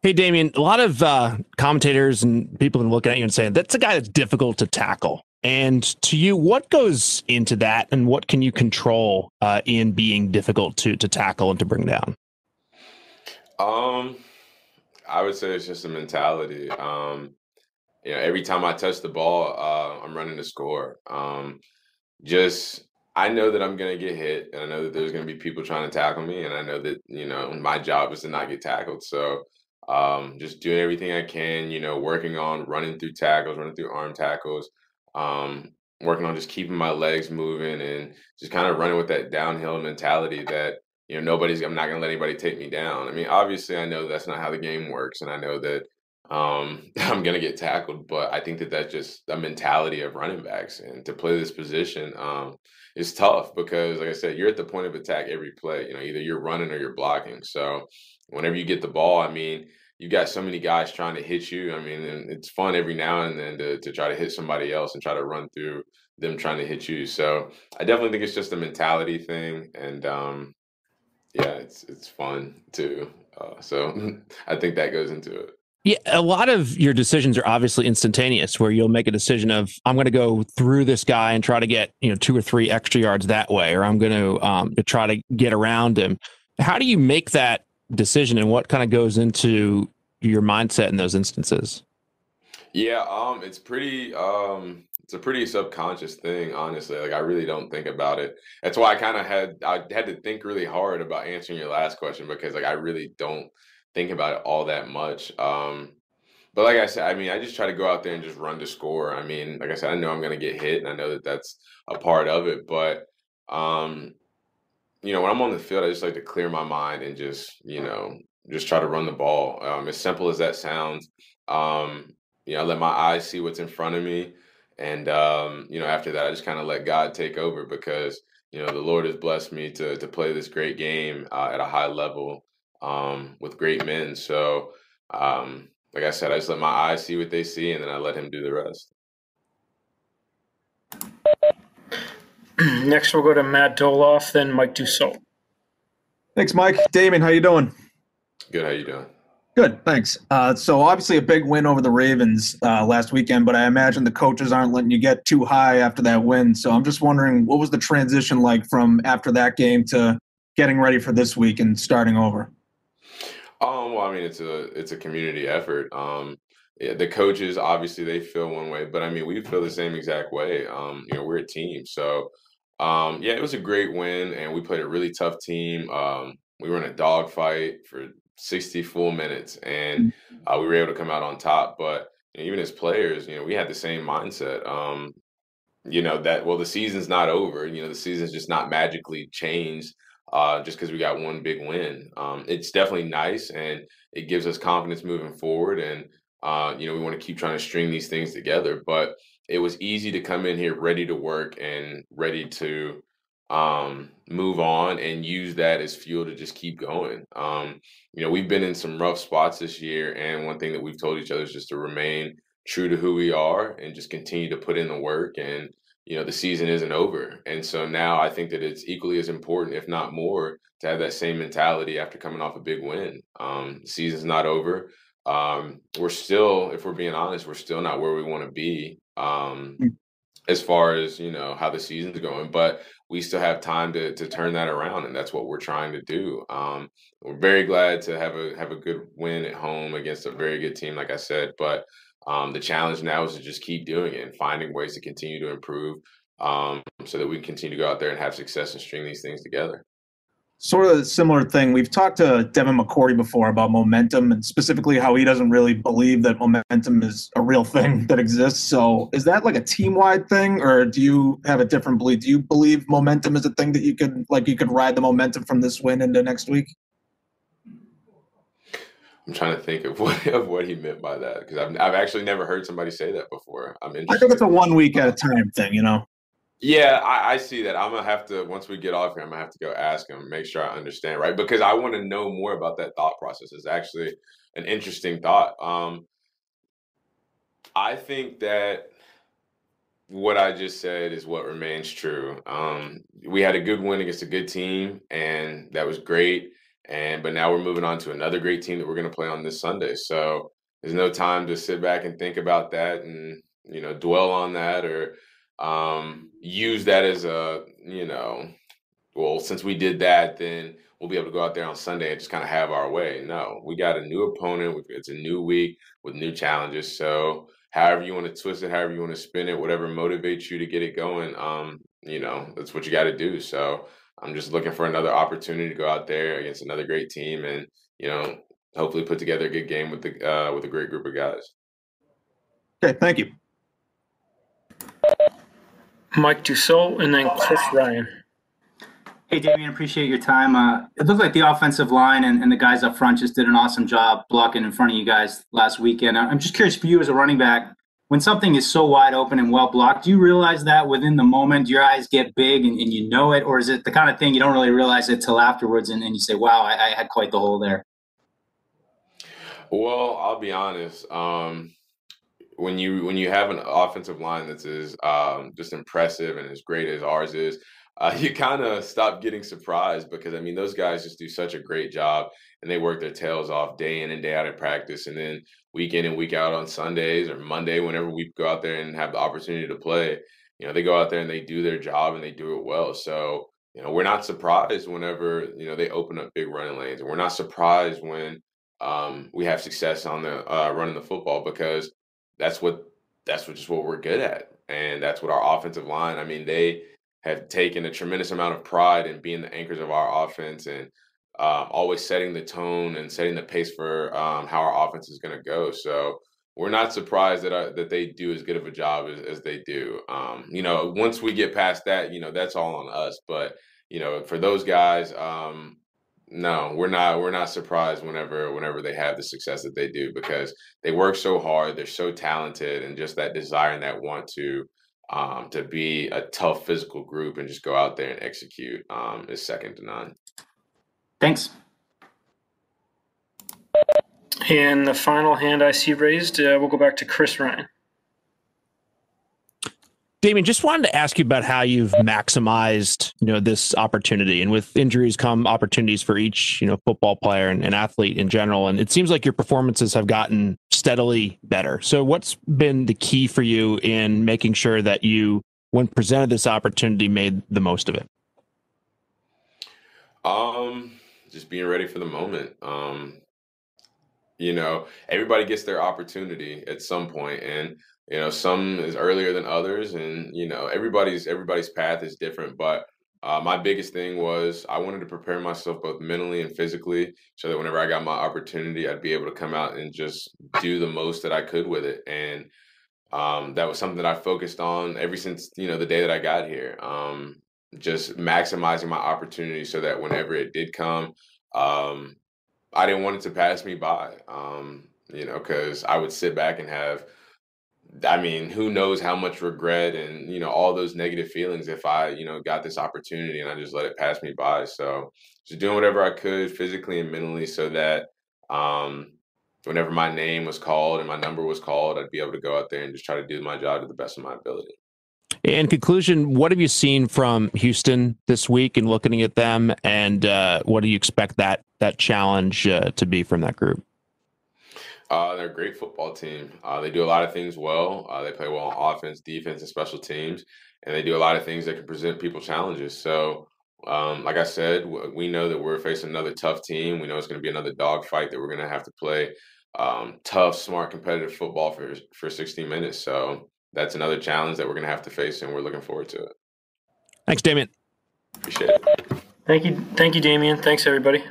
Hey, Damien, a lot of uh, commentators and people have been looking at you and saying that's a guy that's difficult to tackle. And to you, what goes into that, and what can you control uh, in being difficult to to tackle and to bring down? Um, I would say it's just a mentality. Um, you know, every time I touch the ball, uh, I'm running to score. Um, just I know that I'm gonna get hit, and I know that there's gonna be people trying to tackle me, and I know that you know my job is to not get tackled. So um, just doing everything I can, you know, working on running through tackles, running through arm tackles, um, working on just keeping my legs moving and just kind of running with that downhill mentality that you know nobody's I'm not gonna let anybody take me down. I mean, obviously I know that's not how the game works, and I know that um, I'm gonna get tackled, but I think that that's just a mentality of running backs, and to play this position um, is tough because, like I said, you're at the point of attack every play. You know, either you're running or you're blocking. So whenever you get the ball, I mean, you got so many guys trying to hit you. I mean, it's fun every now and then to, to try to hit somebody else and try to run through them trying to hit you. So I definitely think it's just a mentality thing, and um, yeah, it's it's fun too. Uh, so I think that goes into it. Yeah, a lot of your decisions are obviously instantaneous, where you'll make a decision of I'm going to go through this guy and try to get you know two or three extra yards that way, or I'm going to um, to try to get around him. How do you make that decision, and what kind of goes into your mindset in those instances? Yeah, um, it's pretty um it's a pretty subconscious thing, honestly. Like I really don't think about it. That's why I kind of had I had to think really hard about answering your last question because like I really don't think about it all that much. Um, but like I said, I mean, I just try to go out there and just run to score. I mean, like I said, I know I'm going to get hit, and I know that that's a part of it. But um, you know, when I'm on the field, I just like to clear my mind and just you know just try to run the ball. Um, as simple as that sounds, um, you know, I let my eyes see what's in front of me, and um, you know, after that, I just kind of let God take over because you know the Lord has blessed me to to play this great game uh, at a high level um, with great men. So, um, like I said, I just let my eyes see what they see, and then I let Him do the rest. Next, we'll go to Matt Dolloff, then Mike Dussault. Thanks, Mike. Damon, how you doing? Good. How you doing? Good, thanks. Uh, so obviously a big win over the Ravens uh, last weekend, but I imagine the coaches aren't letting you get too high after that win. So I'm just wondering, what was the transition like from after that game to getting ready for this week and starting over? Um, well, I mean, it's a it's a community effort. Um, yeah, the coaches obviously they feel one way, but I mean, we feel the same exact way. Um, you know, we're a team, so um, yeah, it was a great win, and we played a really tough team. Um, we were in a dogfight for 60 full minutes, and uh, we were able to come out on top. But you know, even as players, you know, we had the same mindset. Um, you know that well, the season's not over. You know, the season's just not magically changed uh, just because we got one big win. Um, it's definitely nice, and it gives us confidence moving forward. And uh, you know, we want to keep trying to string these things together. But it was easy to come in here ready to work and ready to um, move on and use that as fuel to just keep going. Um, you know, we've been in some rough spots this year, and one thing that we've told each other is just to remain true to who we are and just continue to put in the work. And you know, the season isn't over, and so now I think that it's equally as important, if not more, to have that same mentality after coming off a big win. Um, the season's not over. Um, we're still, if we're being honest, we're still not where we want to be. Um, mm. as far as you know how the season's going, but we still have time to to turn that around, and that's what we're trying to do. Um, we're very glad to have a have a good win at home against a very good team, like I said. But um, the challenge now is to just keep doing it and finding ways to continue to improve, um, so that we can continue to go out there and have success and string these things together sort of a similar thing. We've talked to Devin McCourty before about momentum and specifically how he doesn't really believe that momentum is a real thing that exists. So is that like a team wide thing or do you have a different belief? Do you believe momentum is a thing that you could like you could ride the momentum from this win into next week? I'm trying to think of what of what he meant by that because I've I've actually never heard somebody say that before. I'm interested. I think it's a one week at a time thing, you know. Yeah, I, I, see that. I'm gonna have to once we get off here, I'm gonna have to go ask him, make sure I understand, right? Because I want to know more about that thought process. It's actually an interesting thought. Um, I think that what I just said is what remains true. Um, we had a good win against a good team, and that was great. And but now we're moving on to another great team that we're going to play on this Sunday. So there's no time to sit back and think about that and you know dwell on that or um, use that as a you know well since we did that then we'll be able to go out there on Sunday and just kind of have our way. No, we got a new opponent. It's a new week with new challenges. So however you want to twist it, however you want to spin it, whatever motivates you to get it going, um, you know, that's what you got to do. So I'm just looking for another opportunity to go out there against another great team and, you know, hopefully put together a good game with the uh, with a great group of guys. Okay, thank you. Mike Dussault and then Chris Ryan. Hey, Damien, appreciate your time. Uh, it looked like the offensive line and, and, the guys up front just did an awesome job blocking in front of you guys last weekend. I'm just curious for you as a running back, when something is so wide open and well blocked, do you realize that within the moment? Your eyes get big and, and, you know it? Or is it the kind of thing you don't really realize it till afterwards and, and you say, wow, I, I, had quite the hole there? Well, I'll be honest. Um, when you when you have an offensive line that's as um, just impressive and as great as ours is, uh, you kind of stop getting surprised because I mean those guys just do such a great job and they work their tails off day in and day out in practice, and then week in and week out on Sundays or Monday, whenever we go out there and have the opportunity to play, you know they go out there and they do their job and they do it well. So you know we're not surprised whenever you know they open up big running lanes, and we're not surprised when um, we have success on the uh, running the football because that's what that's what just what we're good at, and that's what our offensive line. I mean they have taken a tremendous amount of pride in being the anchors of our offense and um, always setting the tone and setting the pace for um, how our offense is going to go. So we're not surprised that uh, that they do as good of a job as, as they do. Um, you know, once we get past that, you know, that's all on us. But you know, for those guys, um, no, we're not. We're not surprised whenever whenever they have the success that they do because they work so hard. They're so talented, and just that desire and that want to um, to be a tough physical group and just go out there and execute um, is second to none. Thanks. And the final hand I see raised, uh, we'll go back to Chris Ryan. Damien, just wanted to ask you about how you've maximized, you know, this opportunity. And with injuries come opportunities for each, you know, football player and, and athlete in general. And it seems like your performances have gotten steadily better. So, what's been the key for you in making sure that you, when presented this opportunity, made the most of it? Um, just being ready for the moment. Um, you know, everybody gets their opportunity at some point, and you know some is earlier than others and you know everybody's everybody's path is different but uh, my biggest thing was i wanted to prepare myself both mentally and physically so that whenever i got my opportunity i'd be able to come out and just do the most that i could with it. And um, that was something that i focused on ever since you know the day that i got here um, just maximizing my opportunity so that whenever it did come um, i didn't want it to pass me by um, you know because i would sit back and have I mean, who knows how much regret and you know all those negative feelings if I you know got this opportunity and I just let it pass me by. So just doing whatever I could physically and mentally so that um, whenever my name was called and my number was called, I'd be able to go out there and just try to do my job to the best of my ability. In conclusion, what have you seen from Houston this week and looking at them, and uh, what do you expect that that challenge uh, to be from that group? Uh, they're a great football team. Uh, they do a lot of things well. Uh, they play well on offense, defense, and special teams, and they do a lot of things that can present people challenges. So, um, like I said, we know that we're facing another tough team. We know it's going to be another dogfight that we're going to have to play um, tough, smart, competitive football for for 60 minutes. So that's another challenge that we're going to have to face, and we're looking forward to it. Thanks, Damien. Appreciate it. Thank you, thank you, Damien. Thanks, everybody.